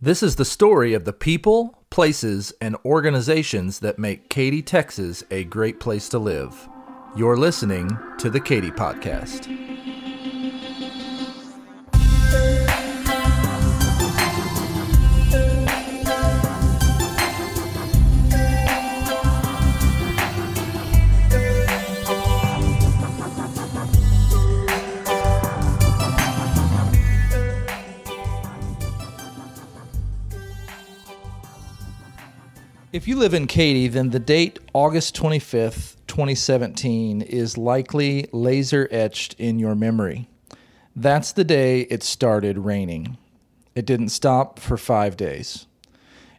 This is the story of the people, places, and organizations that make Katy, Texas a great place to live. You're listening to the Katy Podcast. If you live in Katy, then the date August 25th, 2017 is likely laser etched in your memory. That's the day it started raining. It didn't stop for five days.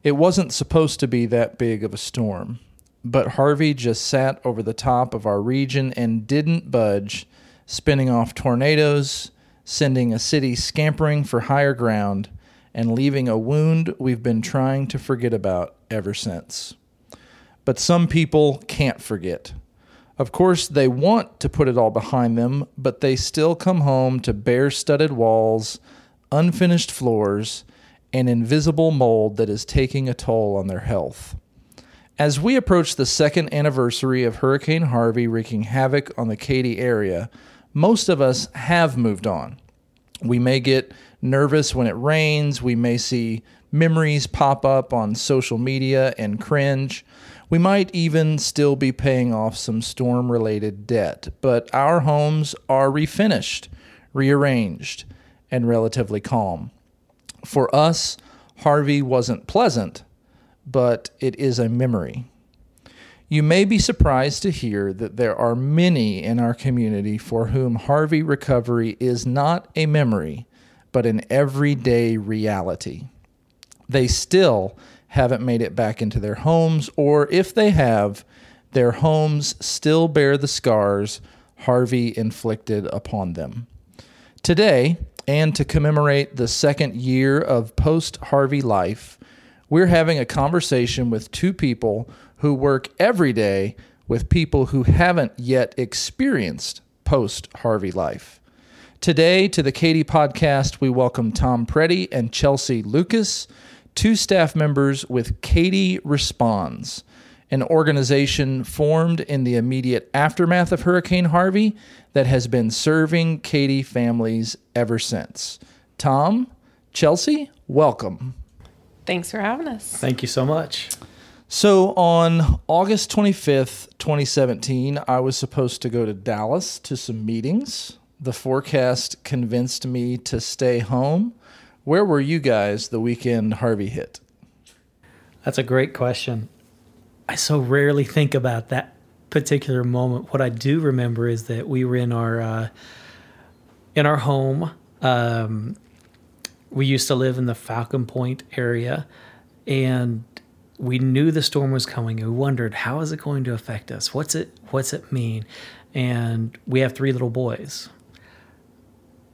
It wasn't supposed to be that big of a storm, but Harvey just sat over the top of our region and didn't budge, spinning off tornadoes, sending a city scampering for higher ground, and leaving a wound we've been trying to forget about ever since. But some people can't forget. Of course, they want to put it all behind them, but they still come home to bare studded walls, unfinished floors, and invisible mold that is taking a toll on their health. As we approach the second anniversary of Hurricane Harvey wreaking havoc on the Katy area, most of us have moved on. We may get nervous when it rains. We may see memories pop up on social media and cringe. We might even still be paying off some storm related debt, but our homes are refinished, rearranged, and relatively calm. For us, Harvey wasn't pleasant, but it is a memory. You may be surprised to hear that there are many in our community for whom Harvey recovery is not a memory, but an everyday reality. They still haven't made it back into their homes, or if they have, their homes still bear the scars Harvey inflicted upon them. Today, and to commemorate the second year of post Harvey life, we're having a conversation with two people who work every day with people who haven't yet experienced post Harvey life. Today, to the Katy podcast, we welcome Tom Preddy and Chelsea Lucas, two staff members with Katy Responds, an organization formed in the immediate aftermath of Hurricane Harvey that has been serving Katy families ever since. Tom, Chelsea, welcome. Thanks for having us. Thank you so much. So on August 25th, 2017, I was supposed to go to Dallas to some meetings. The forecast convinced me to stay home. Where were you guys the weekend Harvey hit? That's a great question. I so rarely think about that particular moment. What I do remember is that we were in our uh, in our home. Um, we used to live in the Falcon Point area, and we knew the storm was coming. We wondered how is it going to affect us? What's it What's it mean? And we have three little boys.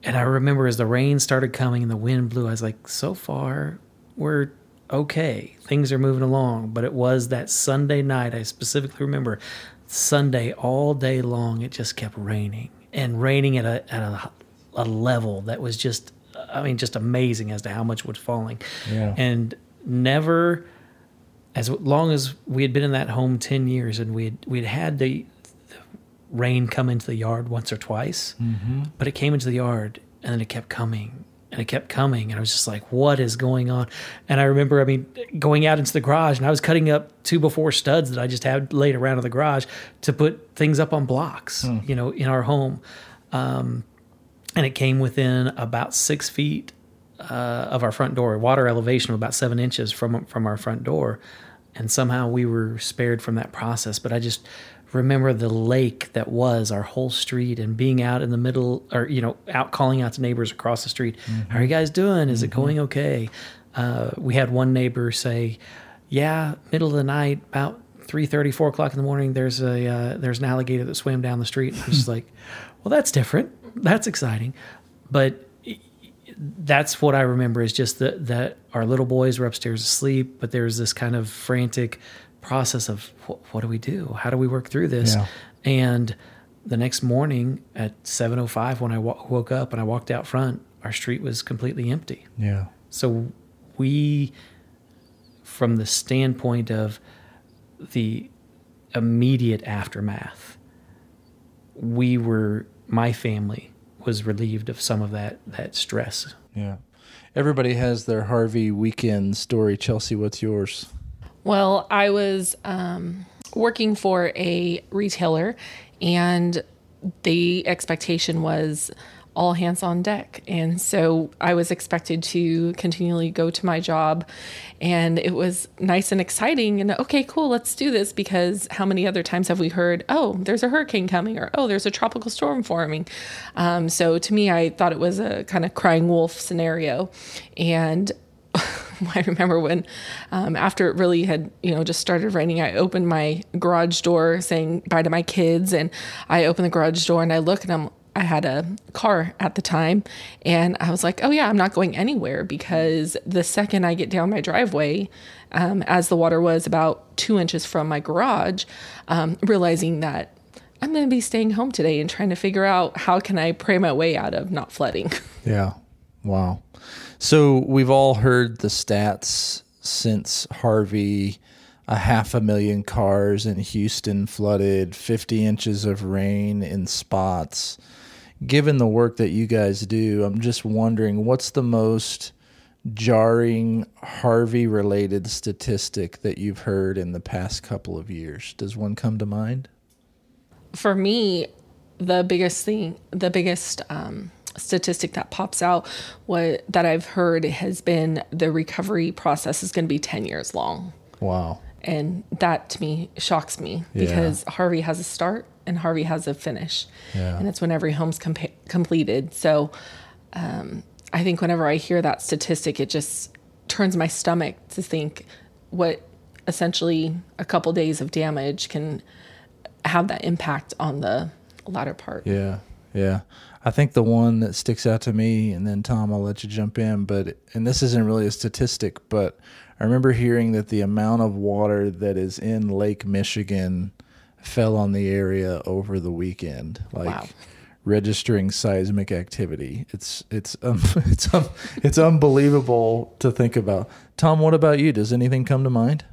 And I remember as the rain started coming and the wind blew, I was like, so far we're okay. Things are moving along. But it was that Sunday night. I specifically remember Sunday all day long. It just kept raining and raining at a at a, a level that was just, I mean, just amazing as to how much was falling. Yeah. And never as long as we had been in that home 10 years and we'd we'd had the rain come into the yard once or twice Mm-hmm. but it came into the yard and then it kept coming and it kept coming. And i was just like what is going on? And i remember i mean going out into the garage and i was cutting up two before studs that i just had laid around in the garage to put things up on blocks you know in our home. Um, and it came within about six feet uh, of our front door, water elevation of about seven inches from from our front door, and somehow we were spared from that process. But I just remember the lake that was our whole street and being out in the middle, or you know, out calling out to neighbors across the street. How are you guys doing? Is it going okay? Uh, we had one neighbor say, "Yeah, middle of the night, about." 3.30 4 o'clock in the morning there's a uh, there's an alligator that swam down the street i was like well that's different that's exciting but that's what I remember is just that that our little boys were upstairs asleep, but there's this kind of frantic process of what, what do we do? How do we work through this? Yeah. And the next morning at 7:05 when I w- woke up and I walked out front, our street was completely empty. Yeah. So we, from the standpoint of the immediate aftermath, we were my family was relieved of some of that that stress. Yeah. Everybody has their Harvey weekend story. Chelsea, what's yours? Well, I was um, working for a retailer, and the expectation was all hands on deck. And so I was expected to continually go to my job. And it was nice and exciting. And okay, cool, let's do this because how many other times have we heard, oh, there's a hurricane coming or oh, there's a tropical storm forming? Um, so to me, I thought it was a kind of crying wolf scenario. And I remember when, um, after it really had, you know, just started raining, I opened my garage door saying bye to my kids. And I opened the garage door and I look and I'm, I had a car at the time, and I was like, oh, yeah, I'm not going anywhere because the second I get down my driveway, um, as the water was about two inches from my garage, um, realizing that I'm going to be staying home today and trying to figure out how can I pray my way out of not flooding. Yeah. Wow. So we've all heard the stats since Harvey a half a million cars in Houston flooded, 50 inches of rain in spots. Given the work that you guys do, I'm just wondering what's the most jarring Harvey related statistic that you've heard in the past couple of years? Does one come to mind? For me, the biggest thing, the biggest um, statistic that pops out what that I've heard has been the recovery process is going to be 10 years long. Wow. And that to me shocks me Yeah. because Harvey has a start and Harvey has a finish. Yeah. And it's when every home's compa- completed. So um, I think whenever I hear that statistic, it just turns my stomach to think what essentially a couple days of damage can have that impact on the latter part. Yeah, yeah. I think the one that sticks out to me, and then Tom, I'll let you jump in. But and this isn't really a statistic, but I remember hearing that the amount of water that is in Lake Michigan fell on the area over the weekend, like Wow. registering seismic activity. It's it's um, it's um, it's unbelievable to think about. Tom, what about you? Does anything come to mind?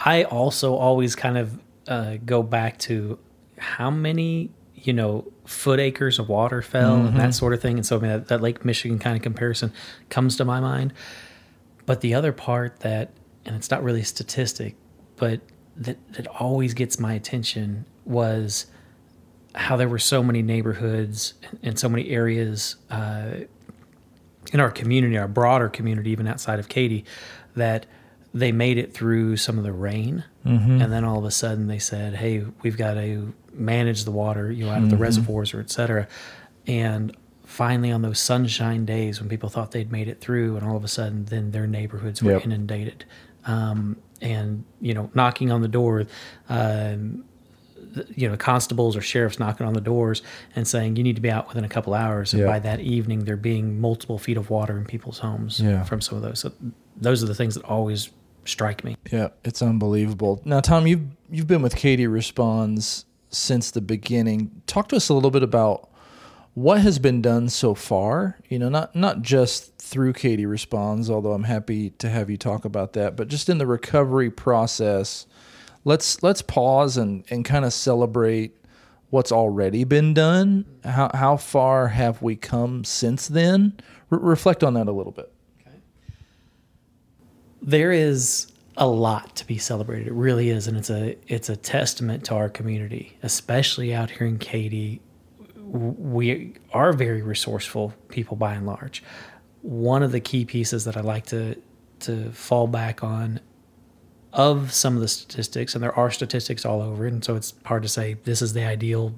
I also always kind of uh, go back to how many you know foot acres of water fell and that sort of thing, and so I mean that, that Lake Michigan kind of comparison comes to my mind. But the other part that, and it's not really a statistic, but that that always gets my attention was how there were so many neighborhoods and so many areas uh, in our community, our broader community, even outside of Katy, that they made it through some of the rain, and then all of a sudden they said, "Hey, we've got to manage the water, you know, out of the reservoirs or et cetera." And finally, on those sunshine days when people thought they'd made it through, and all of a sudden, then their neighborhoods were Yep. inundated, um, and you know, knocking on the door. Um, you know, constables or sheriffs knocking on the doors and saying you need to be out within a couple hours. And Yeah. by that evening, there being multiple feet of water in people's homes Yeah. from some of those. So those are the things that always strike me. Yeah, it's unbelievable. Now, Tom, you've you've been with Katy Responds since the beginning. Talk to us a little bit about what has been done so far. You know, not not just through Katy Responds, although I'm happy to have you talk about that, but just in the recovery process. Let's let's pause and and kind of celebrate what's already been done. How how far have we come since then? Re- reflect on that a little bit. There is a lot to be celebrated. It really is, and it's a it's a testament to our community, especially out here in Katy. We are very resourceful people by and large. One of the key pieces that I like to to fall back on of some of the statistics, and there are statistics all over, and so it's hard to say this is the ideal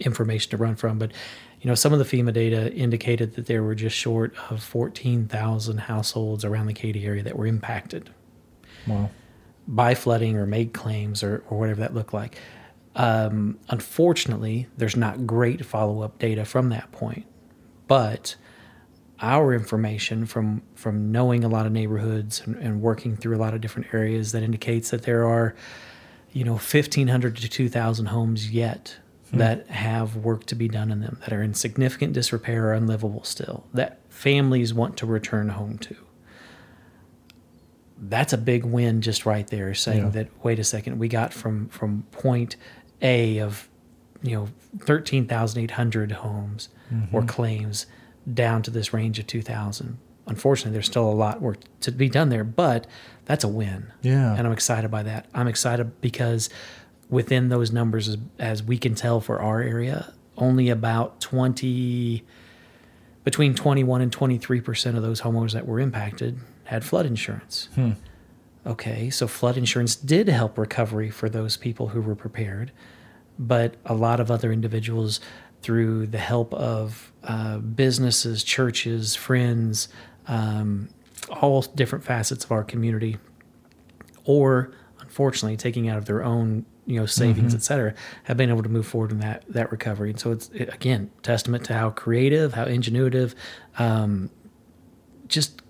information to run from. But you know, some of the FEMA data indicated that there were just short of 14,000 households around the Katy area that were impacted Wow. by flooding or made claims or, or whatever that looked like. Um, unfortunately, there's not great follow up data from that point, but our information from from knowing a lot of neighborhoods and, and working through a lot of different areas that indicates that there are, you know, 1,500 to 2,000 homes yet that have work to be done in them that are in significant disrepair or unlivable still that families want to return home to that's a big win just right there saying Yeah. that wait a second we got from from point a of you know 13,800 homes mm-hmm. or claims down to this range of 2000 unfortunately there's still a lot work to be done there but that's a win Yeah. and i'm excited by that i'm excited because within those numbers as, as we can tell for our area only about 20 between 21 and 23 percent of those homeowners that were impacted had flood insurance. Okay, so flood insurance did help recovery for those people who were prepared, but a lot of other individuals, through the help of uh, businesses, churches, friends, um, all different facets of our community, or unfortunately taking out of their own you know savings et cetera have been able to move forward in that that recovery. And so it's it, again testament to how creative how ingenuitive um, just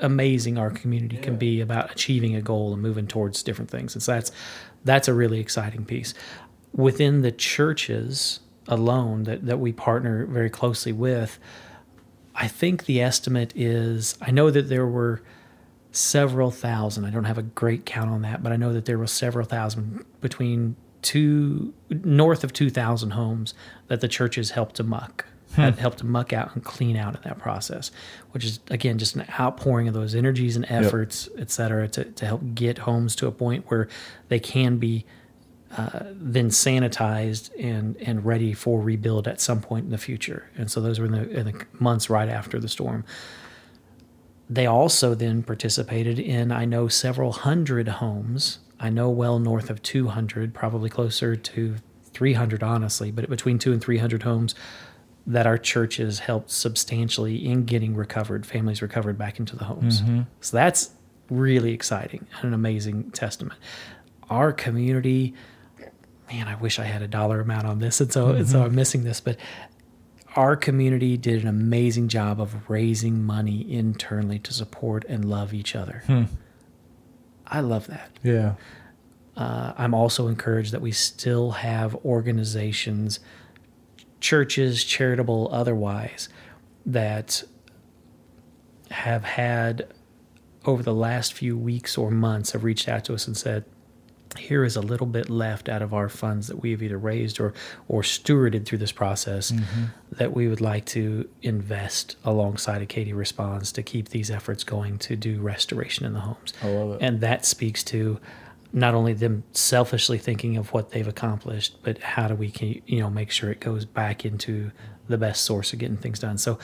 amazing our community can be about achieving a goal and moving towards different things and so that's that's a really exciting piece within the churches alone that, that we partner very closely with i think the estimate is i know that there were several thousand. I don't have a great count on that, but I know that there were several thousand between two north of two thousand homes that the churches helped to muck. Had helped to muck out and clean out in that process, which is again just an outpouring of those energies and efforts, et cetera, to, to help get homes to a point where they can be uh, then sanitized and and ready for rebuild at some point in the future. And so those were in the, in the months right after the storm they also then participated in, I know, several hundred homes. I know well north of 200, probably closer to 300, honestly, but between two and 300 homes that our churches helped substantially in getting recovered, families recovered back into the homes. Mm-hmm. So that's really exciting and an amazing testament. Our community, man, I wish I had a dollar amount on this, and so and so mm-hmm. I'm missing this, but our community did an amazing job of raising money internally to support and love each other. Hmm. I love that. Yeah. Uh, I'm also encouraged that we still have organizations, churches, charitable, otherwise, that have had over the last few weeks or months have reached out to us and said, here is a little bit left out of our funds that we have either raised or or stewarded through this process mm-hmm. that we would like to invest alongside of Katy Responds to keep these efforts going to do restoration in the homes. I love it. And that speaks to not only them selfishly thinking of what they've accomplished, but how do we can, you know make sure it goes back into the best source of getting things done. So,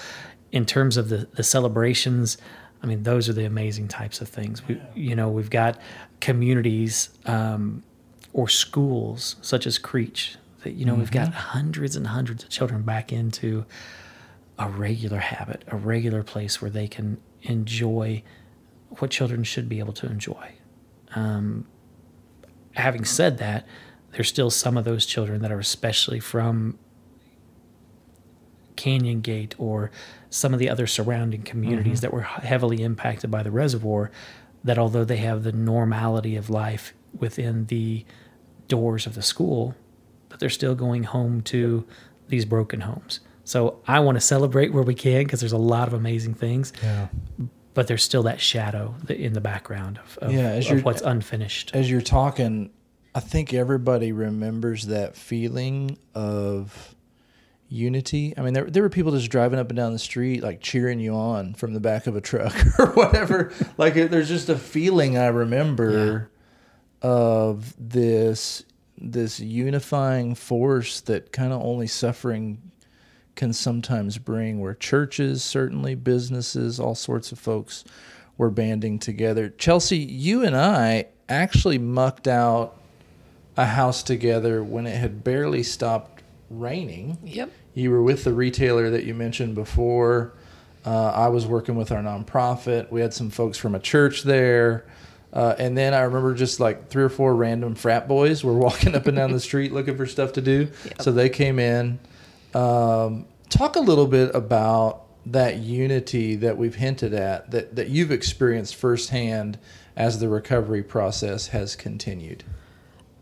in terms of the the celebrations, I mean those are the amazing types of things. We, you know, we've got communities um, or schools such as Creech that you know we've got hundreds and hundreds of children back into a regular habit, a regular place where they can enjoy what children should be able to enjoy. Um, having said that, there's still some of those children that are especially from Canyon Gate or some of the other surrounding communities mm-hmm. that were heavily impacted by the reservoir that although they have the normality of life within the doors of the school that they're still going home to these broken homes. So I want to celebrate where we can because there's a lot of amazing things, Yeah. But there's still that shadow in the background of, of, Yeah, of what's unfinished. As you're talking, I think everybody remembers that feeling of unity. I mean, there there were people just driving up and down the street, like cheering you on from the back of a truck or whatever. like it, there's just a feeling I remember of this this unifying force that kind of only suffering can sometimes bring where churches certainly businesses all sorts of folks were banding together chelsea you and i actually mucked out a house together when it had barely stopped raining Yep. you were with the retailer that you mentioned before. Uh, I was working with our nonprofit. We had some folks from a church there. Uh, and then I remember just like three or four random frat boys were walking up and down the street looking for stuff to do. So they came in. Um, talk a little bit about that unity that we've hinted at, that, that you've experienced firsthand as the recovery process has continued.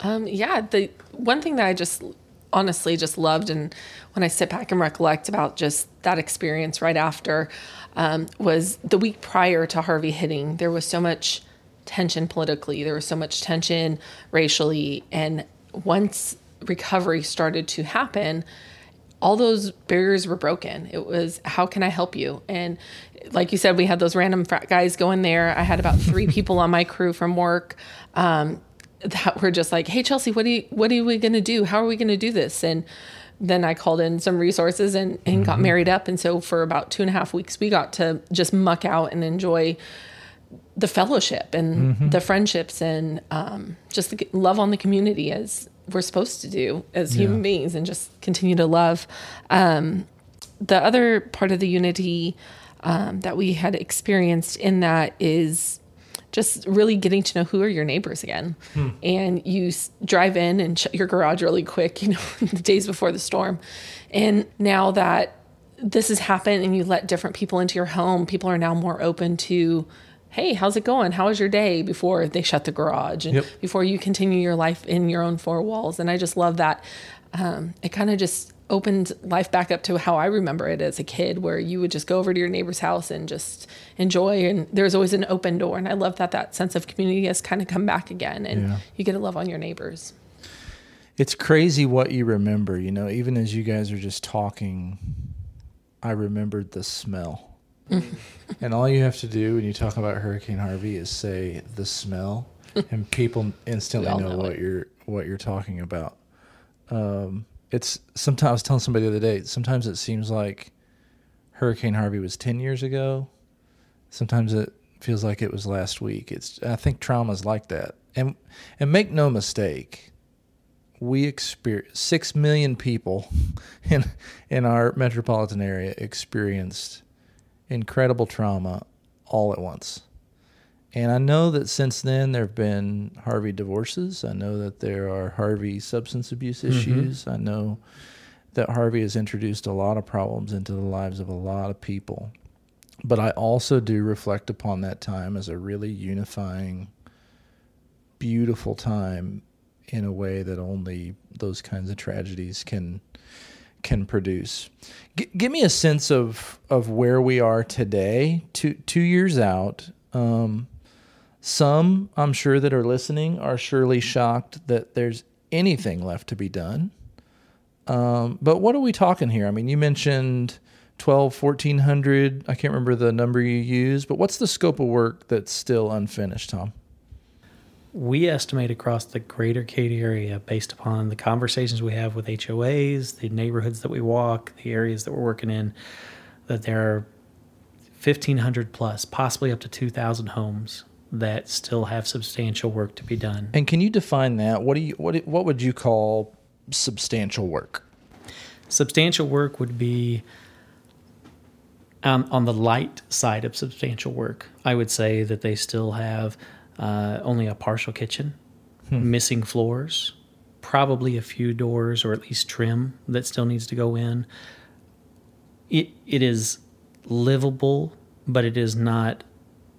Um, yeah, the one thing that I just honestly just loved, and when I sit back and recollect about just that experience right after, um, was the week prior to Harvey hitting. There was so much tension politically. There was so much tension racially. And once recovery started to happen, all those barriers were broken. It was, how can I help you? And like you said, we had those random frat guys go in there. I had about three people on my crew from work um, that were just like, "Hey, Chelsea, what do you, what are we going to do? How are we going to do this?" And then I called in some resources and, and got married up. And so for about two and a half weeks, we got to just muck out and enjoy the fellowship and the friendships and um, just the love on the community as we're supposed to do as human beings and just continue to love. Um, the other part of the unity um, that we had experienced in that is just really getting to know who are your neighbors again. And you s- drive in and shut your garage really quick, you know, the days before the storm. And now that this has happened and you let different people into your home, people are now more open to, hey, how's it going? How was your day before they shut the garage and Yep. before you continue your life in your own four walls. And I just love that. Um, it kind of just opened life back up to how I remember it as a kid, where you would just go over to your neighbor's house and just enjoy. And there's always an open door. And I love that that sense of community has kind of come back again and Yeah. you get to love on your neighbors. It's crazy what you remember. You know, even as you guys are just talking, I remembered the smell. and all you have to do when you talk about Hurricane Harvey is say the smell, and people instantly know, know what it. you're what you're talking about. Um, it's sometimes I was telling somebody the other day. Sometimes it seems like Hurricane Harvey was ten years ago. Sometimes it feels like it was last week. It's I think trauma's like that, and and make no mistake, we experience six million people in in our metropolitan area experienced incredible trauma all at once. And I know that since then there have been Harvey divorces. I know that there are Harvey substance abuse mm-hmm. issues. I know that Harvey has introduced a lot of problems into the lives of a lot of people. But I also do reflect upon that time as a really unifying, beautiful time in a way that only those kinds of tragedies can can produce. G- give me a sense of of where we are today, two two years out. Um, some, I'm sure, that are listening are surely shocked that there's anything left to be done. Um, but what are we talking here? I mean, you mentioned 12, 1400. I can't remember the number you used, but what's the scope of work that's still unfinished, Tom? We estimate across the greater Katy area, based upon the conversations we have with HOAs, the neighborhoods that we walk, the areas that we're working in, that there are 1,500 plus, possibly up to 2,000 homes that still have substantial work to be done. And can you define that? What do you what what would you call substantial work? Substantial work would be um, on the light side of substantial work. I would say that they still have uh, only a partial kitchen, missing floors, probably a few doors or at least trim that still needs to go in. It it is livable, but it is not.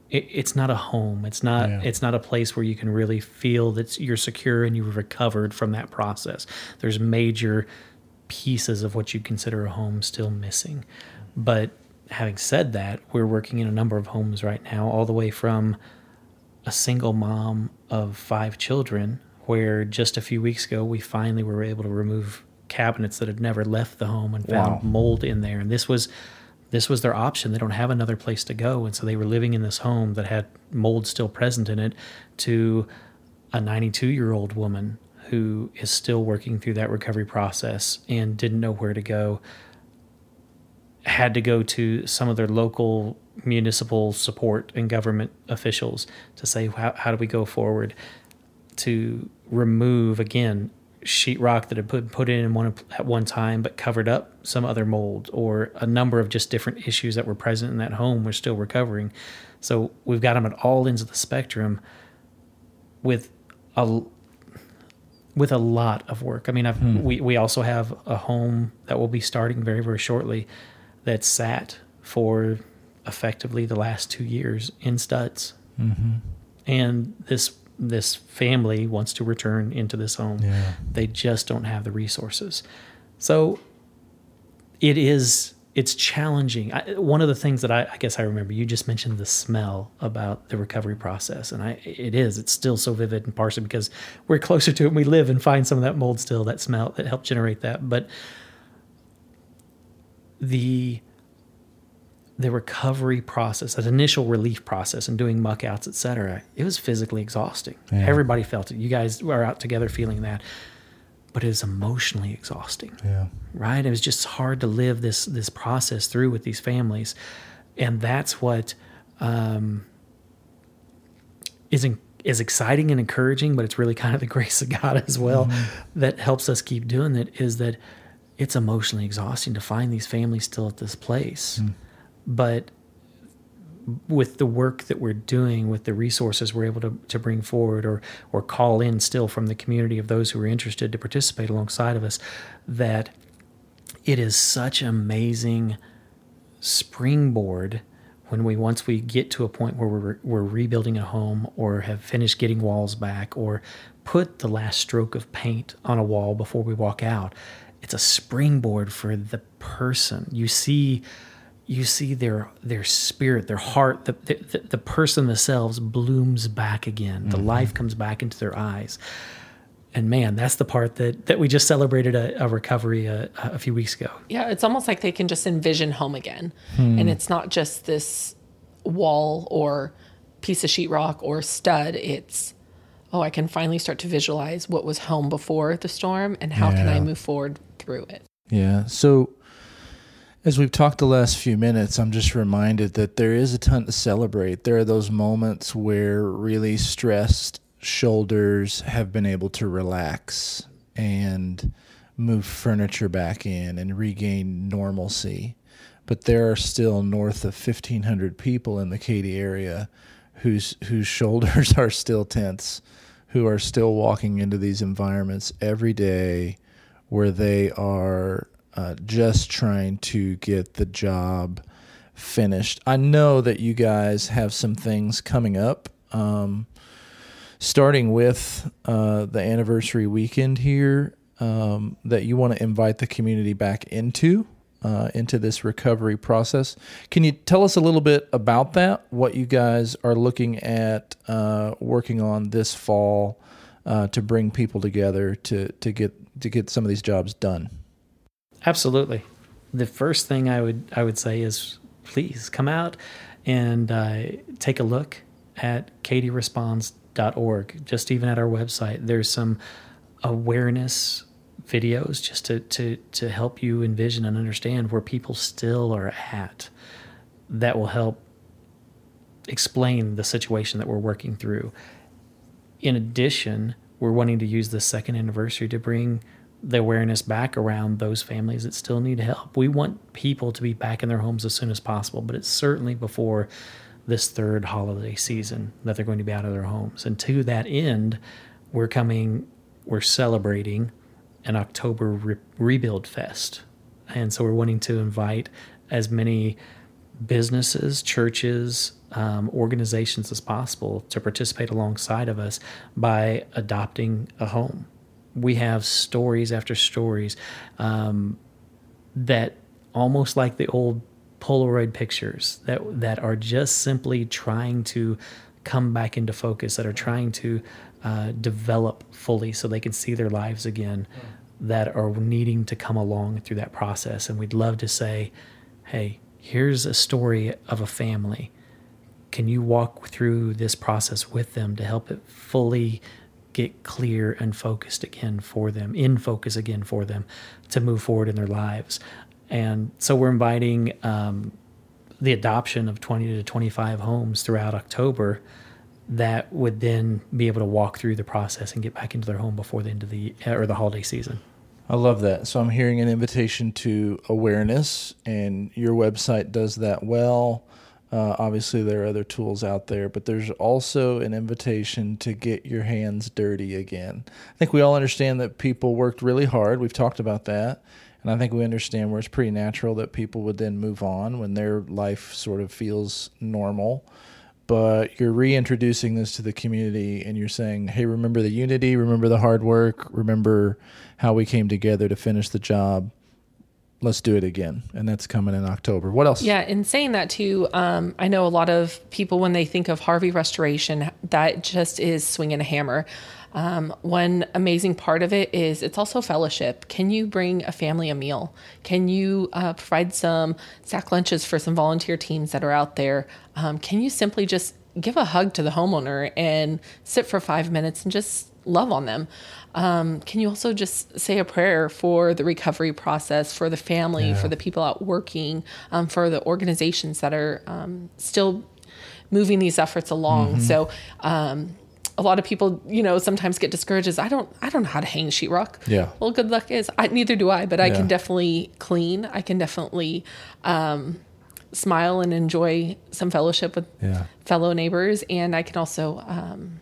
It, it's not a home. It's not. Yeah. It's not a place where you can really feel that you're secure and you've recovered from that process. There's major pieces of what you consider a home still missing. But having said that, we're working in a number of homes right now, all the way from a single mom of five children, where just a few weeks ago we finally were able to remove cabinets that had never left the home and found Wow. mold in there. And this was this was their option. They don't have another place to go, and so they were living in this home that had mold still present in it. To a 92 year old woman who is still working through that recovery process and didn't know where to go had to go to some of their local municipal support and government officials to say how, how do we go forward to remove again sheetrock that had put put in one at one time but covered up some other mold or a number of just different issues that were present in that home we're still recovering so we've got them at all ends of the spectrum with a with a lot of work. I mean, I've, hmm. we we also have a home that will be starting very very shortly that's sat for effectively the last two years in studs, mm-hmm. and this this family wants to return into this home. Yeah. They just don't have the resources, so it is it's challenging. I, one of the things that I, I, guess I remember, you just mentioned the smell about the recovery process, and I, it is. It's still so vivid and partially because we're closer to it. and We live and find some of that mold still, that smell that helped generate that. But the the recovery process, that initial relief process, and doing muck outs, et cetera, it was physically exhausting. Yeah. Everybody felt it. You guys were out together feeling that but it was emotionally exhausting. Yeah. Right? It was just hard to live this this process through with these families, and that's what um, is in, is exciting and encouraging. But it's really kind of the grace of God as well mm-hmm. that helps us keep doing it. Is that it's emotionally exhausting to find these families still at this place, mm. But with the work that we're doing, with the resources we're able to, to bring forward or or call in still from the community of those who are interested to participate alongside of us, that it is such amazing springboard when we once we get to a point where we're we're rebuilding a home or have finished getting walls back or put the last stroke of paint on a wall before we walk out. It's a springboard for the person. You see you see their their spirit, their heart, the the, the person themselves blooms back again. Mm-hmm. The life comes back into their eyes. And man, that's the part that that we just celebrated a, a recovery a, a, few weeks ago. Yeah, it's almost like they can just envision home again, hmm. and it's not just this wall or piece of sheetrock or stud. It's oh, I can finally start to visualize what was home before the storm, and how yeah. can I move forward through it. Yeah. So as we've talked the last few minutes, I'm just reminded that there is a ton to celebrate. There are those moments where really stressed shoulders have been able to relax and move furniture back in and regain normalcy. But there are still north of 1,500 people in the Katy area whose whose shoulders are still tense, who are still walking into these environments every day where they are uh, just trying to get the job finished. I know that you guys have some things coming up, um, starting with uh, the anniversary weekend here um, that you want to invite the community back into. Uh, into this recovery process. Can you tell us a little bit about that? What you guys are looking at uh, working on this fall uh, to bring people together to to get to get some of these jobs done? Absolutely. The first thing I would I would say is please come out and uh, take a look at katyresponds.org. Just even at our website, there's some awareness videos just to to to help you envision and understand where people still are at. That will help explain the situation that we're working through. In addition, we're wanting to use the second anniversary to bring the awareness back around those families that still need help. We want people to be back in their homes as soon as possible, but it's certainly before this third holiday season that they're going to be out of their homes. And to that end, we're coming, we're celebrating an October Re- Rebuild Fest. And so we're wanting to invite as many businesses, churches, um, organizations as possible to participate alongside of us by adopting a home we have stories after stories um, that almost like the old Polaroid pictures that that are just simply trying to come back into focus, that are trying to uh, develop fully so they can see their lives again, that are needing to come along through that process. And we'd love to say, hey, here's a story of a family. Can you walk through this process with them to help it fully get clear and focused again for them, in focus again for them to move forward in their lives. And so we're inviting um, the adoption of 20 to 25 homes throughout October that would then be able to walk through the process and get back into their home before the end of the or the holiday season. I love that. So I'm hearing an invitation to awareness, and your website does that well. Uh, obviously, there are other tools out there, but there's also an invitation to get your hands dirty again. I think we all understand that people worked really hard. We've talked about that. And I think we understand where it's pretty natural that people would then move on when their life sort of feels normal. But you're reintroducing this to the community and you're saying, hey, remember the unity, remember the hard work, remember how we came together to finish the job let's do it again. And that's coming in October. What else? Yeah, in saying that too, um, I know a lot of people when they think of Harvey Restoration, that just is swinging a hammer. Um, one amazing part of it is it's also fellowship. Can you bring a family a meal? Can you uh, provide some sack lunches for some volunteer teams that are out there? Um, can you simply just give a hug to the homeowner and sit for five minutes and just love on them? Um, can you also just say a prayer for the recovery process, for the family, for the people out working, um, for the organizations that are um, still moving these efforts along? So, um, a lot of people, you know, sometimes get discouraged. As I don't, I don't know how to hang sheetrock. Yeah. Well, good luck is I, neither do I, but I Yeah. can definitely clean. I can definitely um, smile and enjoy some fellowship with Yeah. fellow neighbors, and I can also um,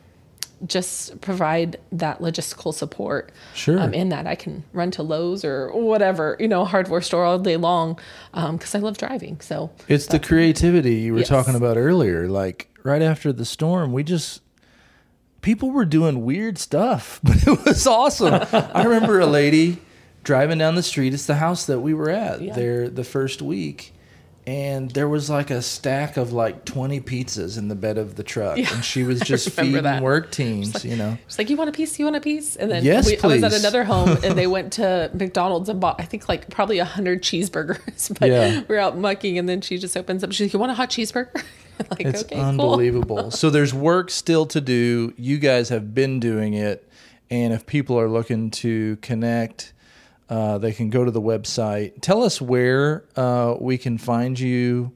just provide that logistical support. Sure. Um, in that, I can run to Lowe's or whatever, you know, hardware store all day long because I love driving. So It's the creativity you were Yes. talking about earlier. Like right after the storm, we just people were doing weird stuff, but it was awesome. I remember a lady driving down the street. It's the house that we were at Yeah. there the first week. And there was like a stack of like 20 pizzas in the bed of the truck. Yeah, And she was just feeding that. work teams, you know. She's like, "You want a piece? You want a piece?" And then Yes, we, I was at another home, and they went to McDonald's and bought, I think, like probably a hundred cheeseburgers. But Yeah. we are out mucking, and then she just opens up. She's like, "You want a hot cheeseburger?" like, It's okay, cool. unbelievable. so there's work still to do. You guys have been doing it, and if people are looking to connect, uh, they can go to the website. Tell us where uh, we can find you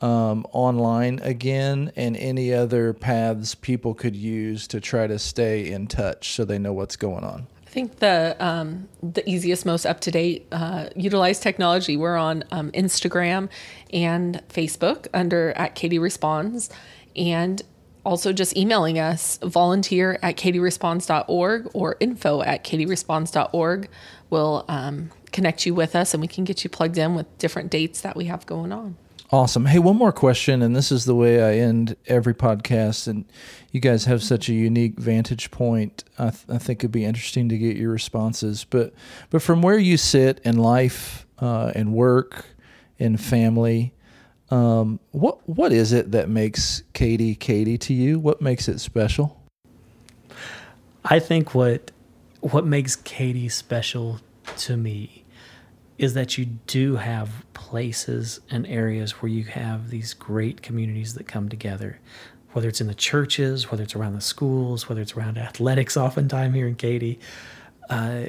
um, online again, and any other paths people could use to try to stay in touch so they know what's going on. I think the um, the easiest, most up to date, uh, utilize technology. We're on um, Instagram and Facebook under at Katy Responds, and also just emailing us volunteer at katyresponds.org or info at katyresponds.org will um, connect you with us and we can get you plugged in with different dates that we have going on. Awesome. Hey, one more question, and this is the way I end every podcast. And you guys have such a unique vantage point. I, th- I think it'd be interesting to get your responses. But but from where you sit in life, uh, in work, in family, um, what what is it that makes Katy Katy to you? What makes it special? I think what what makes Katy special to me is that you do have places and areas where you have these great communities that come together. Whether it's in the churches, whether it's around the schools, whether it's around athletics, oftentimes here in Katy, uh,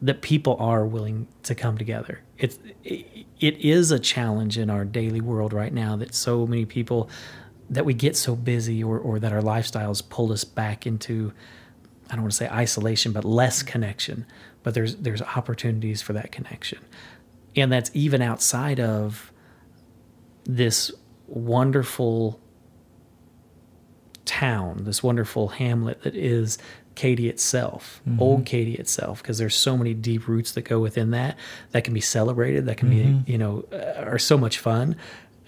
that people are willing to come together. It's it, it is a challenge in our daily world right now that so many people that we get so busy or or that our lifestyles pull us back into I don't want to say isolation, but less connection. But there's there's opportunities for that connection, and that's even outside of this wonderful town, this wonderful hamlet that is Katy itself, old Katy itself, because there's so many deep roots that go within that that can be celebrated, that can be you know uh, are so much fun.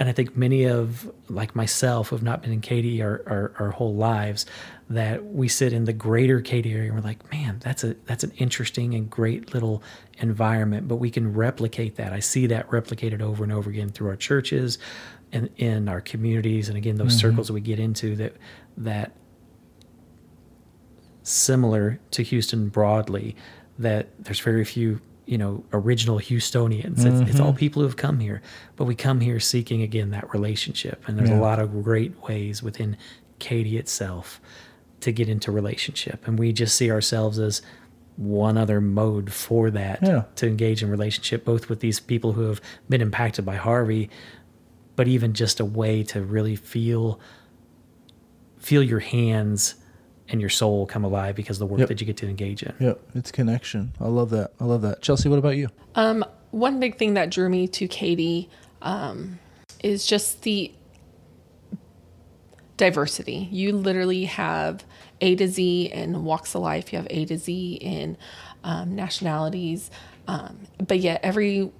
And I think many of like myself who have not been in Katy our, our, our whole lives, that we sit in the greater Katy area and we're like, man, that's a that's an interesting and great little environment. But we can replicate that. I see that replicated over and over again through our churches and in our communities and again those mm-hmm. circles that we get into that that similar to Houston broadly, that there's very few, you know, original Houstonians. It's, it's all mm-hmm. people who have come here, but we come here seeking again that relationship. And there's Yeah. a lot of great ways within Katy itself to get into relationship, and we just see ourselves as one other mode for that Yeah. to engage in relationship, both with these people who have been impacted by Harvey, but even just a way to really feel feel your hands and your soul come alive because of the work Yep. that you get to engage in. Yep, it's connection. I love that. I love that. Chelsea, what about you? Um, one big thing that drew me to Katy um, is just the diversity. You literally have A to Z in walks of life. You have A to Z in um, nationalities, um, but yet every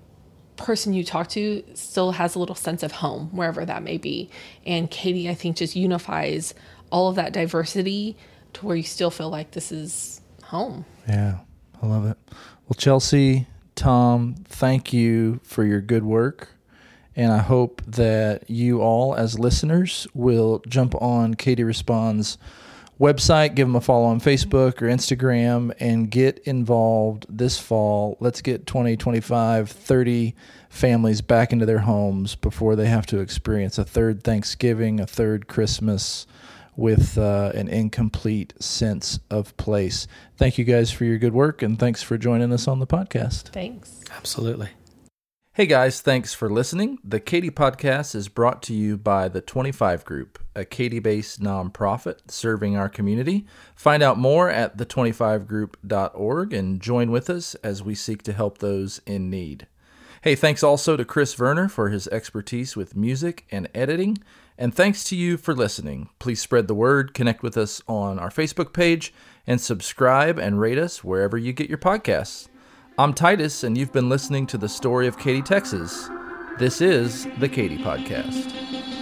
person you talk to still has a little sense of home wherever that may be. And Katy, I think, just unifies all of that diversity to where you still feel like this is home. Yeah, I love it. Well, Chelsea, Tom, thank you for your good work. And I hope that you all, as listeners, will jump on Katy Responds website, give them a follow on Facebook or Instagram, and get involved this fall. Let's get 20, 25, 30 families back into their homes before they have to experience a third Thanksgiving, a third Christmas with uh, an incomplete sense of place. Thank you guys for your good work, and thanks for joining us on the podcast. Thanks. Absolutely. Hey guys, thanks for listening. The Katy Podcast is brought to you by the 25 Group, a Katy based nonprofit serving our community. Find out more at the25group.org and join with us as we seek to help those in need. Hey, thanks also to Chris Werner for his expertise with music and editing. And thanks to you for listening. Please spread the word, connect with us on our Facebook page, and subscribe and rate us wherever you get your podcasts. I'm Titus, and you've been listening to the story of Katy, Texas. This is the Katy Podcast.